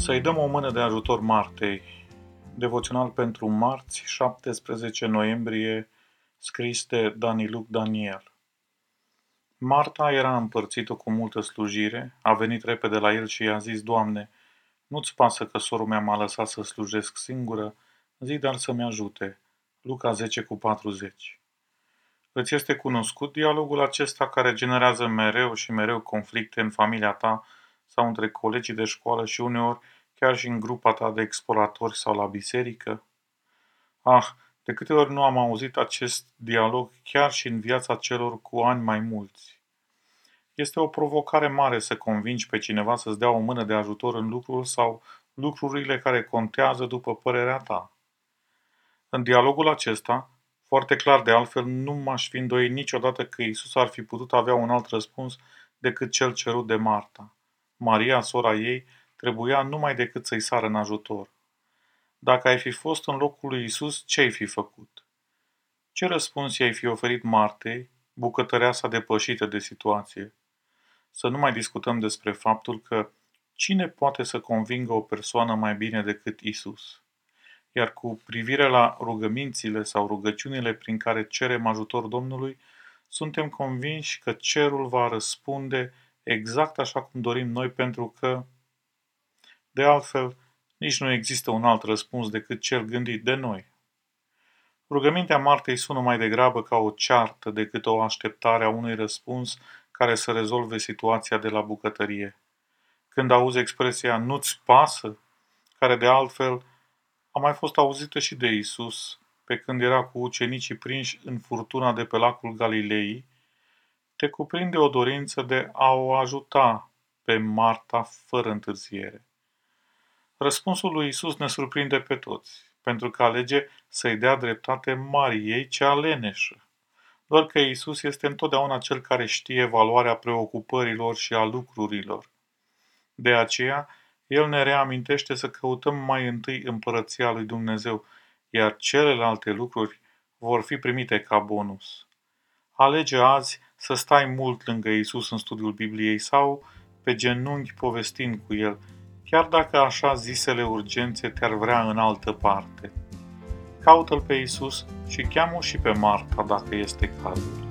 Să-i dăm o mână de ajutor Martei. Devoțional pentru marți, 17 noiembrie, scris de Daniluc Daniel. Marta era împărțită cu multă slujire, a venit repede la el și i-a zis, Doamne, nu-ți pasă că sorul mea m-a lăsat să slujesc singură? Zi dar să-mi ajute. Luca 10 cu 40. Îți este cunoscut dialogul acesta care generează mereu și mereu conflicte în familia ta sau între colegii de școală și uneori chiar și în grupa ta de exploratori sau la biserică? Ah, de câte ori nu am auzit acest dialog chiar și în viața celor cu ani mai mulți. Este o provocare mare să convingi pe cineva să-ți dea o mână de ajutor în lucrul sau lucrurile care contează după părerea ta. În dialogul acesta, foarte clar de altfel, nu m-aș fi îndoit niciodată că Isus ar fi putut avea un alt răspuns decât cel cerut de Marta. Maria, sora ei, trebuia numai decât să-i sară în ajutor. Dacă ai fi fost în locul lui Isus, ce ai fi făcut? Ce răspuns i-ai fi oferit Martei, bucătăreasa depășită de situație? Să nu mai discutăm despre faptul că cine poate să convingă o persoană mai bine decât Isus? Iar cu privire la rugămințile sau rugăciunile prin care cerem ajutor Domnului, suntem convinși că cerul va răspunde exact așa cum dorim noi pentru că de altfel, nici nu există un alt răspuns decât cel gândit de noi. Rugămintea Martei sună mai degrabă ca o ceartă decât o așteptare a unui răspuns care să rezolve situația de la bucătărie. Când auzi expresia nu-ți pasă, care de altfel a mai fost auzită și de Isus, pe când era cu ucenicii prinși în furtuna de pe lacul Galilei, te cuprinde o dorință de a o ajuta pe Marta fără întârziere. Răspunsul lui Isus ne surprinde pe toți, pentru că alege să-i dea dreptate Mariei cea leneșă. Doar că Isus este întotdeauna cel care știe valoarea preocupărilor și a lucrurilor. De aceea, El ne reamintește să căutăm mai întâi împărăția lui Dumnezeu, iar celelalte lucruri vor fi primite ca bonus. Alege azi să stai mult lângă Isus în studiul Bibliei sau pe genunchi povestind cu El, chiar dacă așa zisele urgențe te-ar vrea în altă parte. Caută-L pe Isus și cheamă și pe Marta dacă este cazul.